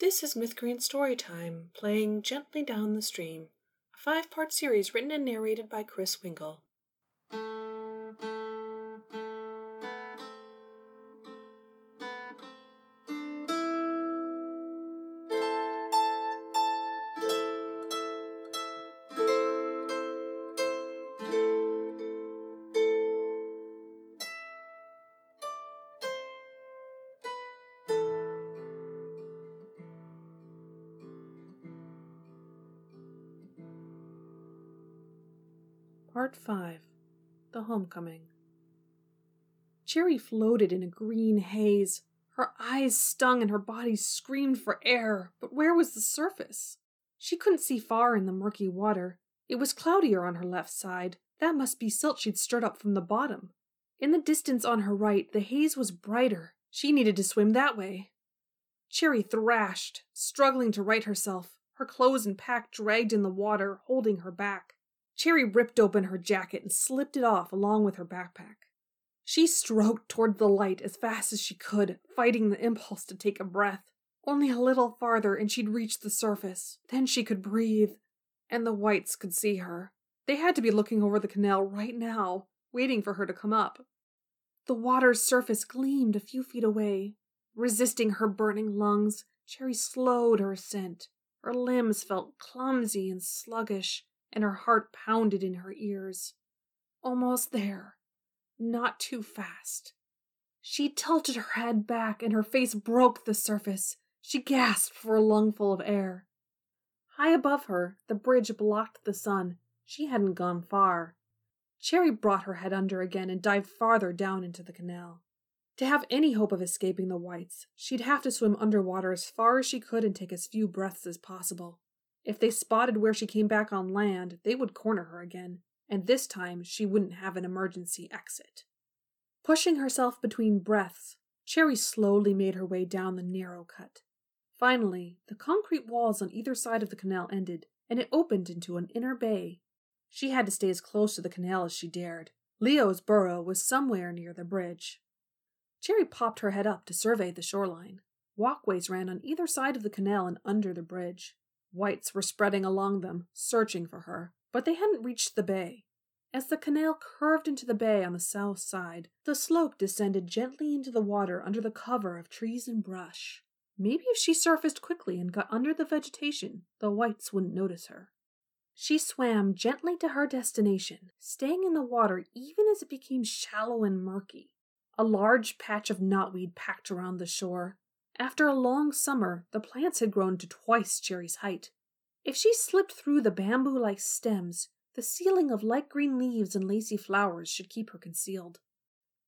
This is Mythcreants Storytime, playing Gently Down the Stream, a five part series written and narrated by Chris Winkle. Homecoming. Cherry floated in a green haze. Her eyes stung and her body screamed for air, but where was the surface? She couldn't see far in the murky water. It was cloudier on her left side. That must be silt she'd stirred up from the bottom. In the distance on her right, the haze was brighter. She needed to swim that way. Cherry thrashed, struggling to right herself. Her clothes and pack dragged in the water, holding her back. Cherry ripped open her jacket and slipped it off along with her backpack. She stroked toward the light as fast as she could, fighting the impulse to take a breath. Only a little farther and she'd reach the surface. Then she could breathe. And the wights could see her. They had to be looking over the canal right now, waiting for her to come up. The water's surface gleamed a few feet away. Resisting her burning lungs, Cherry slowed her ascent. Her limbs felt clumsy and sluggish and her heart pounded in her ears. Almost there. Not too fast. She tilted her head back and her face broke the surface. She gasped for a lungful of air. High above her, the bridge blocked the sun. She hadn't gone far. Cherry brought her head under again and dived farther down into the canal. To have any hope of escaping the wights, she'd have to swim underwater as far as she could and take as few breaths as possible. If they spotted where she came back on land, they would corner her again, and this time she wouldn't have an emergency exit. Pushing herself between breaths, Cherry slowly made her way down the narrow cut. Finally, the concrete walls on either side of the canal ended, and it opened into an inner bay. She had to stay as close to the canal as she dared. Leo's burrow was somewhere near the bridge. Cherry popped her head up to survey the shoreline. Walkways ran on either side of the canal and under the bridge. Wights were spreading along them, searching for her, but they hadn't reached the bay. As the canal curved into the bay on the south side, the slope descended gently into the water under the cover of trees and brush. Maybe if she surfaced quickly and got under the vegetation, the wights wouldn't notice her. She swam gently to her destination, staying in the water even as it became shallow and murky. A large patch of knotweed packed around the shore, after a long summer, the plants had grown to twice Cherry's height. If she slipped through the bamboo like stems, the ceiling of light green leaves and lacy flowers should keep her concealed.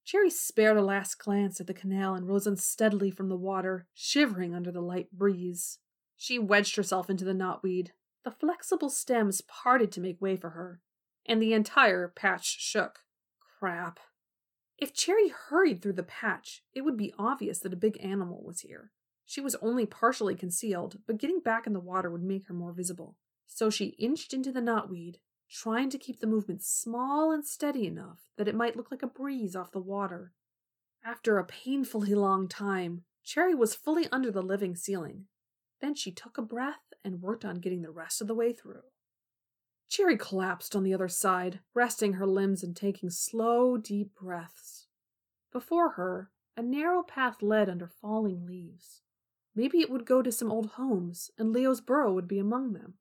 Cherry spared a last glance at the canal and rose unsteadily from the water, shivering under the light breeze. She wedged herself into the knotweed. The flexible stems parted to make way for her, and the entire patch shook. Crap. If Cherry hurried through the patch, it would be obvious that a big animal was here. She was only partially concealed, but getting back in the water would make her more visible. So she inched into the knotweed, trying to keep the movement small and steady enough that it might look like a breeze off the water. After a painfully long time, Cherry was fully under the living ceiling. Then she took a breath and worked on getting the rest of the way through. Cherry collapsed on the other side, resting her limbs and taking slow, deep breaths. Before her, a narrow path led under falling leaves. Maybe it would go to some old homes, and Leo's burrow would be among them.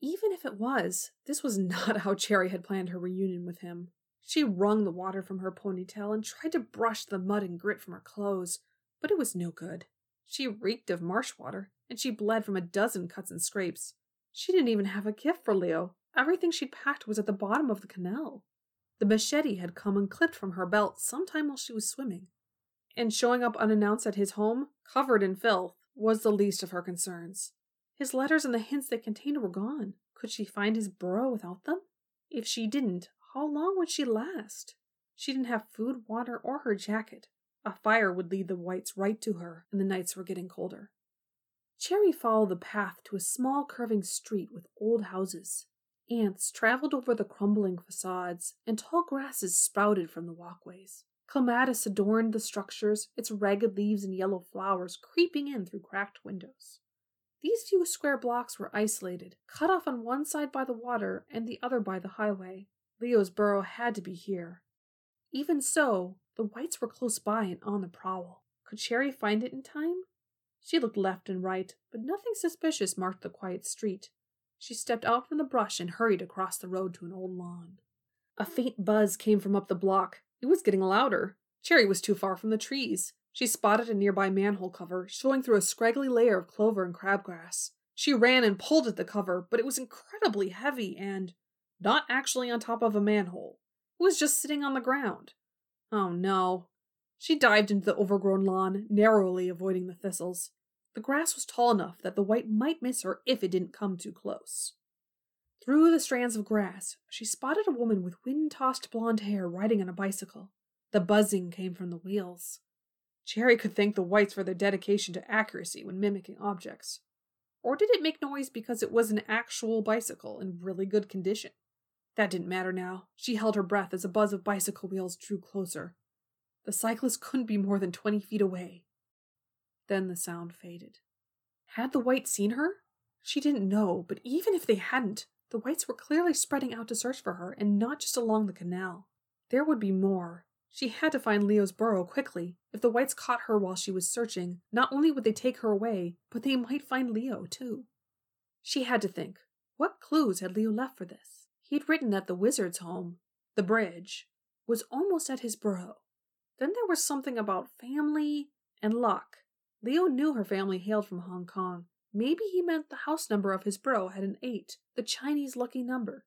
Even if it was, this was not how Cherry had planned her reunion with him. She wrung the water from her ponytail and tried to brush the mud and grit from her clothes, but it was no good. She reeked of marsh water, and she bled from a dozen cuts and scrapes. She didn't even have a gift for Leo. Everything she'd packed was at the bottom of the canal. The machete had come unclipped from her belt sometime while she was swimming, and showing up unannounced at his home, covered in filth, was the least of her concerns. His letters and the hints they contained were gone. Could she find his burrow without them? If she didn't, how long would she last? She didn't have food, water, or her jacket. A fire would lead the wights right to her, and the nights were getting colder. Cherry followed the path to a small curving street with old houses. Ants traveled over the crumbling facades, and tall grasses sprouted from the walkways. Clematis adorned the structures, its ragged leaves and yellow flowers creeping in through cracked windows. These few square blocks were isolated, cut off on one side by the water and the other by the highway. Leo's burrow had to be here. Even so, the wights were close by and on the prowl. Could Cherry find it in time? She looked left and right, but nothing suspicious marked the quiet street. She stepped out from the brush and hurried across the road to an old lawn. A faint buzz came from up the block. It was getting louder. Cherry was too far from the trees. She spotted a nearby manhole cover, showing through a scraggly layer of clover and crabgrass. She ran and pulled at the cover, but it was incredibly heavy and not actually on top of a manhole. It was just sitting on the ground. Oh no. She dived into the overgrown lawn, narrowly avoiding the thistles. The grass was tall enough that the wight might miss her if it didn't come too close. Through the strands of grass, she spotted a woman with wind tossed blonde hair riding on a bicycle. The buzzing came from the wheels. Cherry could thank the wights for their dedication to accuracy when mimicking objects. Or did it make noise because it was an actual bicycle in really good condition? That didn't matter now. She held her breath as a buzz of bicycle wheels drew closer. The cyclist couldn't be more than twenty feet away. Then the sound faded. Had the wights seen her? She didn't know, but even if they hadn't, the wights were clearly spreading out to search for her, and not just along the canal. There would be more. She had to find Leo's burrow quickly. If the wights caught her while she was searching, not only would they take her away, but they might find Leo, too. She had to think what clues had Leo left for this? He'd written that the wizard's home, the bridge, was almost at his burrow. Then there was something about family and luck. Leo knew her family hailed from Hong Kong, Maybe he meant the house number of his bro had an 8, the Chinese lucky number.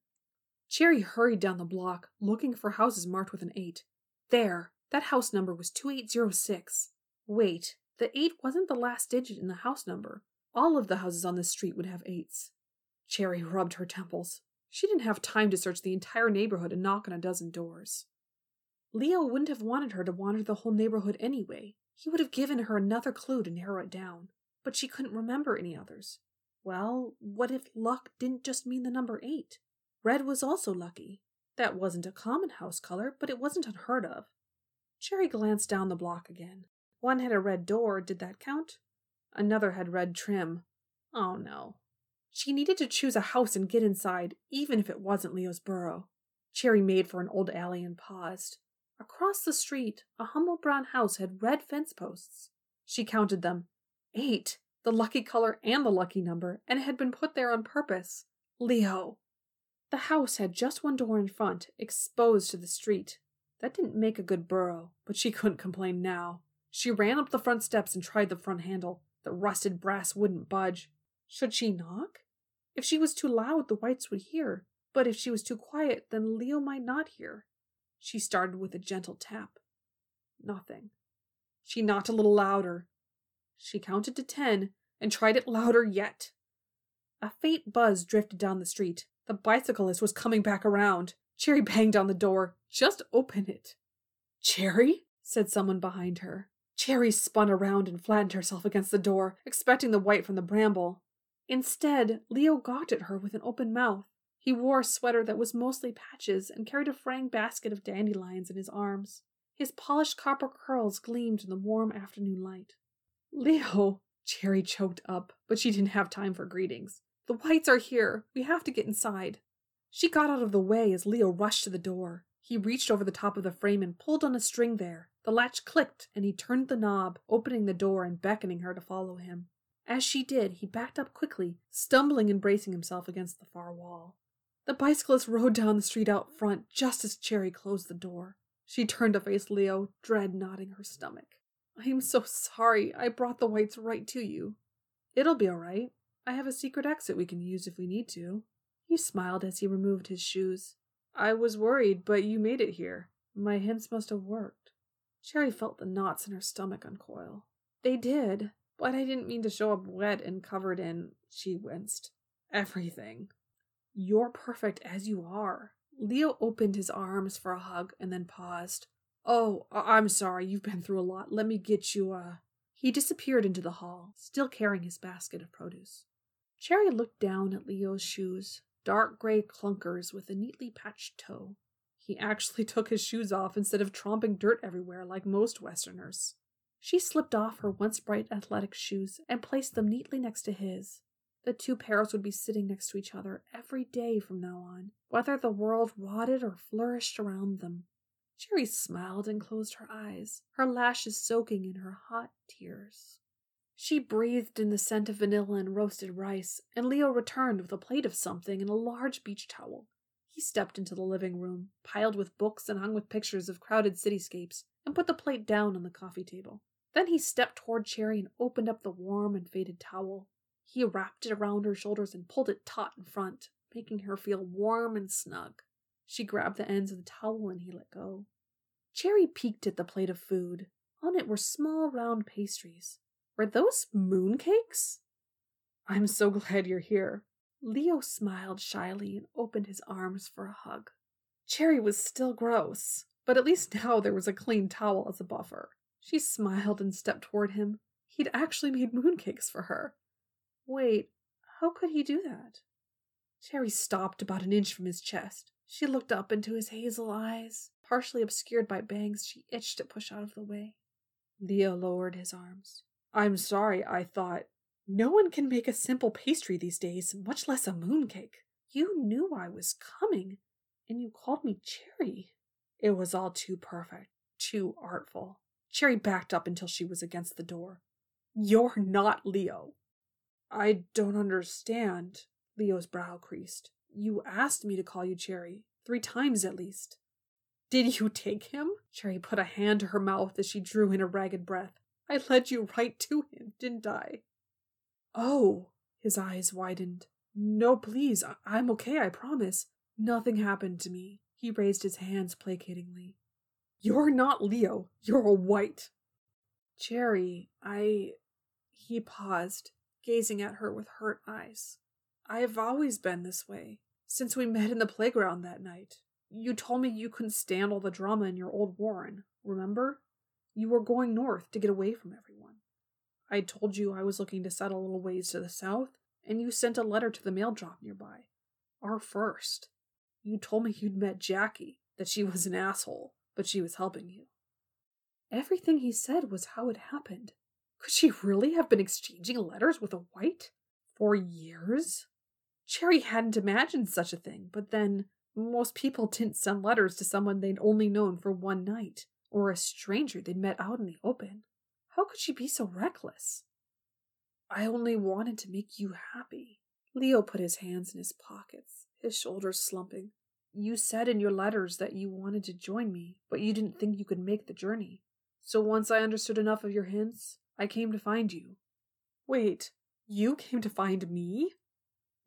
Cherry hurried down the block, looking for houses marked with an 8. There, that house number was 2806. Wait, the 8 wasn't the last digit in the house number. All of the houses on this street would have 8s. Cherry rubbed her temples. She didn't have time to search the entire neighborhood and knock on a dozen doors. Leo wouldn't have wanted her to wander the whole neighborhood anyway. He would have given her another clue to narrow it down but she couldn't remember any others. Well, what if luck didn't just mean the number eight? Red was also lucky. That wasn't a common house color, but it wasn't unheard of. Cherry glanced down the block again. One had a red door, did that count? Another had red trim. Oh no. She needed to choose a house and get inside, even if it wasn't Leo's burrow. Cherry made for an old alley and paused. Across the street, a humble brown house had red fence posts. She counted them Eight, the lucky color and the lucky number, and it had been put there on purpose. Leo. The house had just one door in front, exposed to the street. That didn't make a good burrow, but she couldn't complain now. She ran up the front steps and tried the front handle. The rusted brass wouldn't budge. Should she knock? If she was too loud, the wights would hear, but if she was too quiet, then Leo might not hear. She started with a gentle tap. Nothing. She knocked a little louder. She counted to ten and tried it louder yet. A faint buzz drifted down the street. The bicyclist was coming back around. Cherry banged on the door. Just open it. Cherry? said someone behind her. Cherry spun around and flattened herself against the door, expecting the wight from the bramble. Instead, Leo gawked at her with an open mouth. He wore a sweater that was mostly patches and carried a fraying basket of dandelions in his arms. His polished copper curls gleamed in the warm afternoon light. Leo! Cherry choked up, but she didn't have time for greetings. The wights are here. We have to get inside. She got out of the way as Leo rushed to the door. He reached over the top of the frame and pulled on a string there. The latch clicked, and he turned the knob, opening the door and beckoning her to follow him. As she did, he backed up quickly, stumbling and bracing himself against the far wall. The bicyclist rode down the street out front just as Cherry closed the door. She turned to face Leo, dread knotting her stomach. I'm so sorry. I brought the wights right to you. It'll be all right. I have a secret exit we can use if we need to. He smiled as he removed his shoes. I was worried, but you made it here. My hints must have worked. Cherry felt the knots in her stomach uncoil. They did, but I didn't mean to show up wet and covered in, she winced, everything. You're perfect as you are. Leo opened his arms for a hug and then paused. Oh, I- I'm sorry. You've been through a lot. Let me get you a. He disappeared into the hall, still carrying his basket of produce. Cherry looked down at Leo's shoes, dark gray clunkers with a neatly patched toe. He actually took his shoes off instead of tromping dirt everywhere like most Westerners. She slipped off her once bright athletic shoes and placed them neatly next to his. The two pairs would be sitting next to each other every day from now on, whether the world rotted or flourished around them. Cherry smiled and closed her eyes, her lashes soaking in her hot tears. She breathed in the scent of vanilla and roasted rice, and Leo returned with a plate of something and a large beach towel. He stepped into the living room, piled with books and hung with pictures of crowded cityscapes, and put the plate down on the coffee table. Then he stepped toward Cherry and opened up the warm and faded towel. He wrapped it around her shoulders and pulled it taut in front, making her feel warm and snug. She grabbed the ends of the towel and he let go. Cherry peeked at the plate of food. On it were small round pastries. Were those mooncakes? I'm so glad you're here. Leo smiled shyly and opened his arms for a hug. Cherry was still gross, but at least now there was a clean towel as a buffer. She smiled and stepped toward him. He'd actually made mooncakes for her. Wait, how could he do that? Cherry stopped about an inch from his chest. She looked up into his hazel eyes, partially obscured by bangs she itched to push out of the way. Leo lowered his arms. I'm sorry, I thought. No one can make a simple pastry these days, much less a mooncake. You knew I was coming, and you called me Cherry. It was all too perfect, too artful. Cherry backed up until she was against the door. You're not Leo. I don't understand. Leo's brow creased. You asked me to call you Cherry, three times at least. Did you take him? Cherry put a hand to her mouth as she drew in a ragged breath. I led you right to him, didn't I? Oh, his eyes widened. No, please, I- am okay, I promise. Nothing happened to me. He raised his hands placatingly. You're not Leo. You're a wight. Cherry, I. He paused, gazing at her with hurt eyes. I've always been this way, since we met in the playground that night. You told me you couldn't stand all the drama in your old Warren, remember? You were going north to get away from everyone. I told you I was looking to settle a little ways to the south, and you sent a letter to the mail drop nearby. Our first. You told me you'd met Jackie, that she was an asshole, but she was helping you. Everything he said was how it happened. Could she really have been exchanging letters with a wight? For years? Cherry hadn't imagined such a thing, but then most people didn't send letters to someone they'd only known for one night, or a stranger they'd met out in the open. How could she be so reckless? I only wanted to make you happy. Leo put his hands in his pockets, his shoulders slumping. You said in your letters that you wanted to join me, but you didn't think you could make the journey. So once I understood enough of your hints, I came to find you. Wait, you came to find me?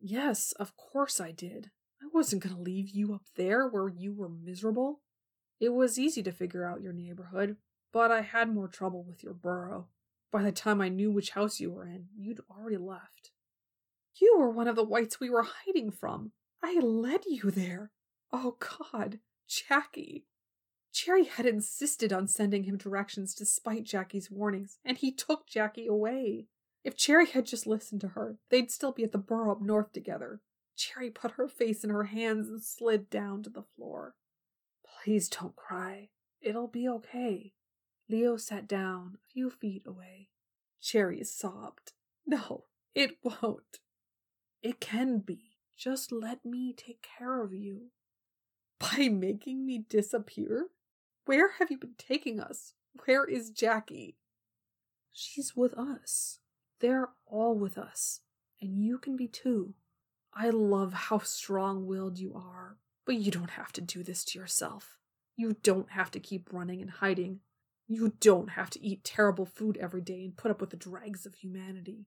Yes, of course I did. I wasn't going to leave you up there where you were miserable. It was easy to figure out your neighborhood, but I had more trouble with your burrow. By the time I knew which house you were in, you'd already left. You were one of the wights we were hiding from. I led you there. Oh, God, Jackie. Cherry had insisted on sending him directions despite Jackie's warnings, and he took Jackie away. If Cherry had just listened to her, they'd still be at the burrow up north together. Cherry put her face in her hands and slid down to the floor. Please don't cry. It'll be okay. Leo sat down a few feet away. Cherry sobbed. No, it won't. It can be. Just let me take care of you. By making me disappear? Where have you been taking us? Where is Jackie? She's with us. They're all with us. And you can be too. I love how strong willed you are, but you don't have to do this to yourself. You don't have to keep running and hiding. You don't have to eat terrible food every day and put up with the dregs of humanity.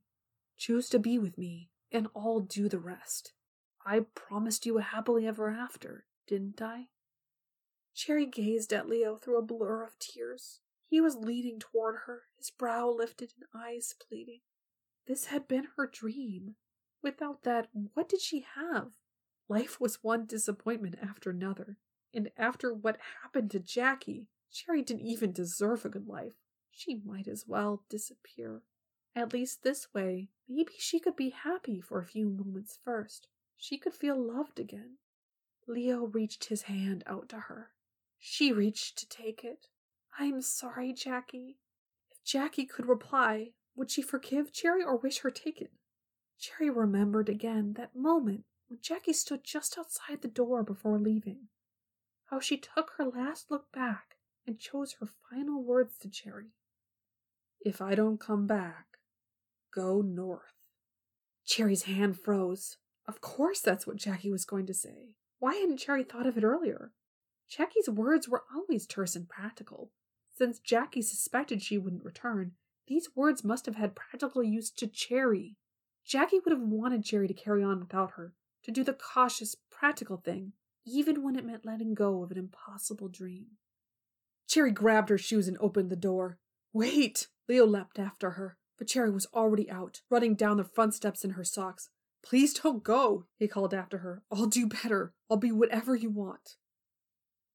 Choose to be with me, and I'll do the rest. I promised you a happily ever after, didn't I? Cherry gazed at Leo through a blur of tears. He was leaning toward her, his brow lifted and eyes pleading. This had been her dream. Without that, what did she have? Life was one disappointment after another. And after what happened to Jackie, Cherry didn't even deserve a good life. She might as well disappear. At least this way, maybe she could be happy for a few moments first. She could feel loved again. Leo reached his hand out to her. She reached to take it. I'm sorry, Jackie. If Jackie could reply, would she forgive Cherry or wish her taken? Cherry remembered again that moment when Jackie stood just outside the door before leaving. How she took her last look back and chose her final words to Cherry. If I don't come back, go north. Cherry's hand froze. Of course that's what Jackie was going to say. Why hadn't Cherry thought of it earlier? Jackie's words were always terse and practical. Since Jackie suspected she wouldn't return, these words must have had practical use to Cherry. Jackie would have wanted Cherry to carry on without her, to do the cautious, practical thing, even when it meant letting go of an impossible dream. Cherry grabbed her shoes and opened the door. Wait! Leo leapt after her, but Cherry was already out, running down the front steps in her socks. Please don't go, he called after her. I'll do better. I'll be whatever you want.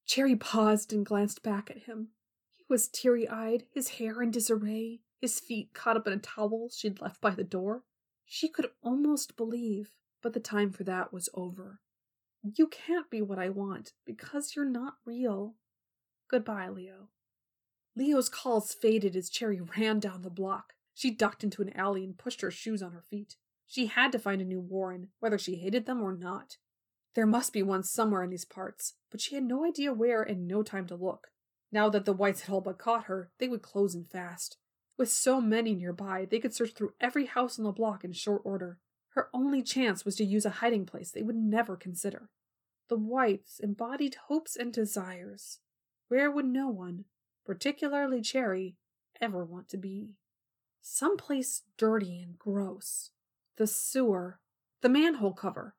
Cherry paused and glanced back at him. He was teary eyed, his hair in disarray, his feet caught up in a towel she'd left by the door. She could almost believe, but the time for that was over. You can't be what I want because you're not real. Goodbye, Leo. Leo's calls faded as Cherry ran down the block. She ducked into an alley and pushed her shoes on her feet. She had to find a new Warren, whether she hated them or not. There must be one somewhere in these parts, but she had no idea where and no time to look. Now that the wights had all but caught her, they would close in fast. With so many nearby, they could search through every house on the block in short order. Her only chance was to use a hiding place they would never consider. The wights embodied hopes and desires. Where would no one, particularly Cherry, ever want to be? Some place dirty and gross. The sewer. The manhole cover.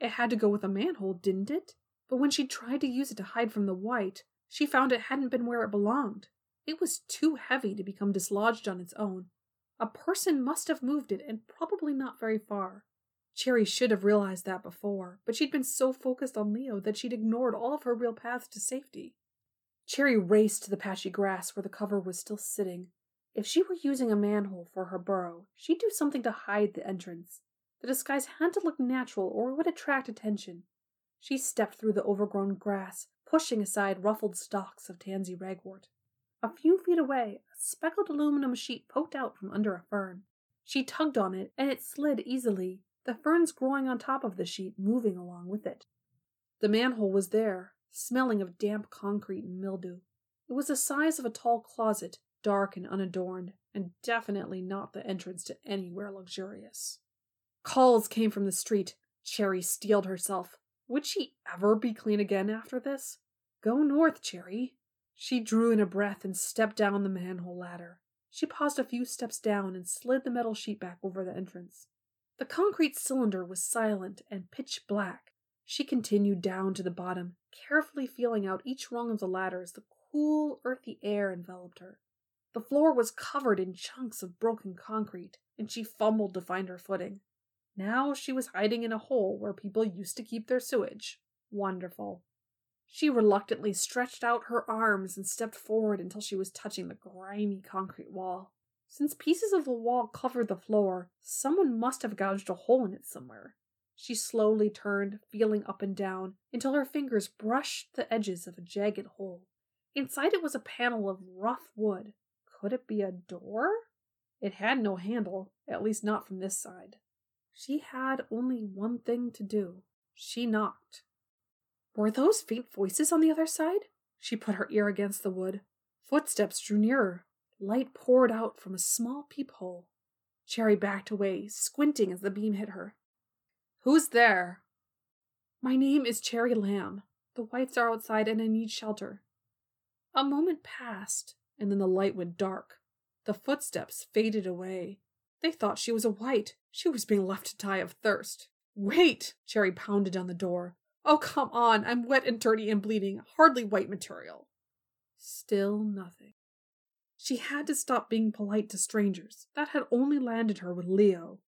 It had to go with a manhole, didn't it? But when she tried to use it to hide from the wight, she found it hadn't been where it belonged. It was too heavy to become dislodged on its own. A person must have moved it, and probably not very far. Cherry should have realized that before, but she'd been so focused on Leo that she'd ignored all of her real paths to safety. Cherry raced to the patchy grass where the cover was still sitting. If she were using a manhole for her burrow, she'd do something to hide the entrance. The disguise had to look natural or it would attract attention. She stepped through the overgrown grass, pushing aside ruffled stalks of tansy ragwort. A few feet away, a speckled aluminum sheet poked out from under a fern. She tugged on it, and it slid easily, the ferns growing on top of the sheet moving along with it. The manhole was there, smelling of damp concrete and mildew. It was the size of a tall closet, dark and unadorned, and definitely not the entrance to anywhere luxurious. Calls came from the street. Cherry steeled herself. Would she ever be clean again after this? Go north, Cherry. She drew in a breath and stepped down the manhole ladder. She paused a few steps down and slid the metal sheet back over the entrance. The concrete cylinder was silent and pitch black, she continued down to the bottom, carefully feeling out each rung of the ladder as the cool, earthy air enveloped her. The floor was covered in chunks of broken concrete, and she fumbled to find her footing. Now she was hiding in a hole where people used to keep their sewage. Wonderful. She reluctantly stretched out her arms and stepped forward until she was touching the grimy concrete wall. Since pieces of the wall covered the floor, someone must have gouged a hole in it somewhere. She slowly turned, feeling up and down, until her fingers brushed the edges of a jagged hole. Inside it was a panel of rough wood. Could it be a door? It had no handle, at least not from this side. She had only one thing to do. She knocked. Were those faint voices on the other side? She put her ear against the wood. Footsteps drew nearer. Light poured out from a small peephole. Cherry backed away, squinting as the beam hit her. Who's there? My name is Cherry Lamb. The wights are outside and I need shelter. A moment passed, and then the light went dark. The footsteps faded away. They thought she was a wight. She was being left to die of thirst. Wait! Cherry pounded on the door. Oh, come on. I'm wet and dirty and bleeding. Hardly wight material. Still nothing. She had to stop being polite to strangers. That had only landed her with Leo.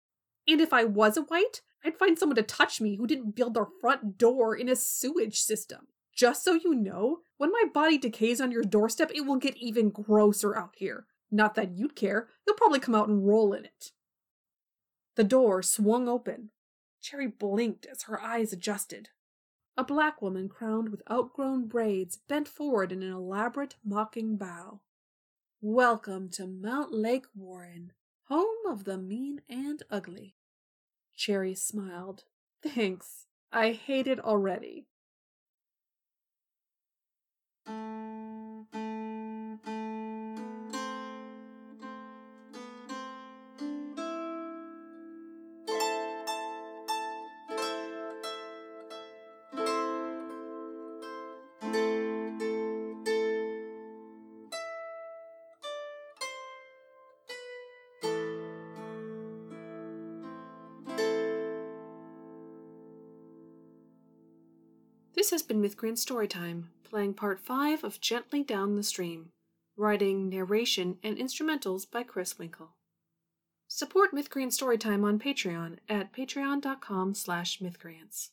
And if I was a wight, I'd find someone to touch me who didn't build their front door in a sewage system. Just so you know, when my body decays on your doorstep, it will get even grosser out here. Not that you'd care, you'll probably come out and roll in it. The door swung open. Cherry blinked as her eyes adjusted. A black woman crowned with outgrown braids bent forward in an elaborate mocking bow. Welcome to Montlake Warren, home of the mean and ugly. Cherry smiled. Thanks. I hate it already. This has been Mythcreants Storytime, playing part 5 of Gently Down the Stream. Writing, narration, and instrumentals by Chris Winkle. Support Mythcreants Storytime on Patreon at patreon.com slash mythcreants.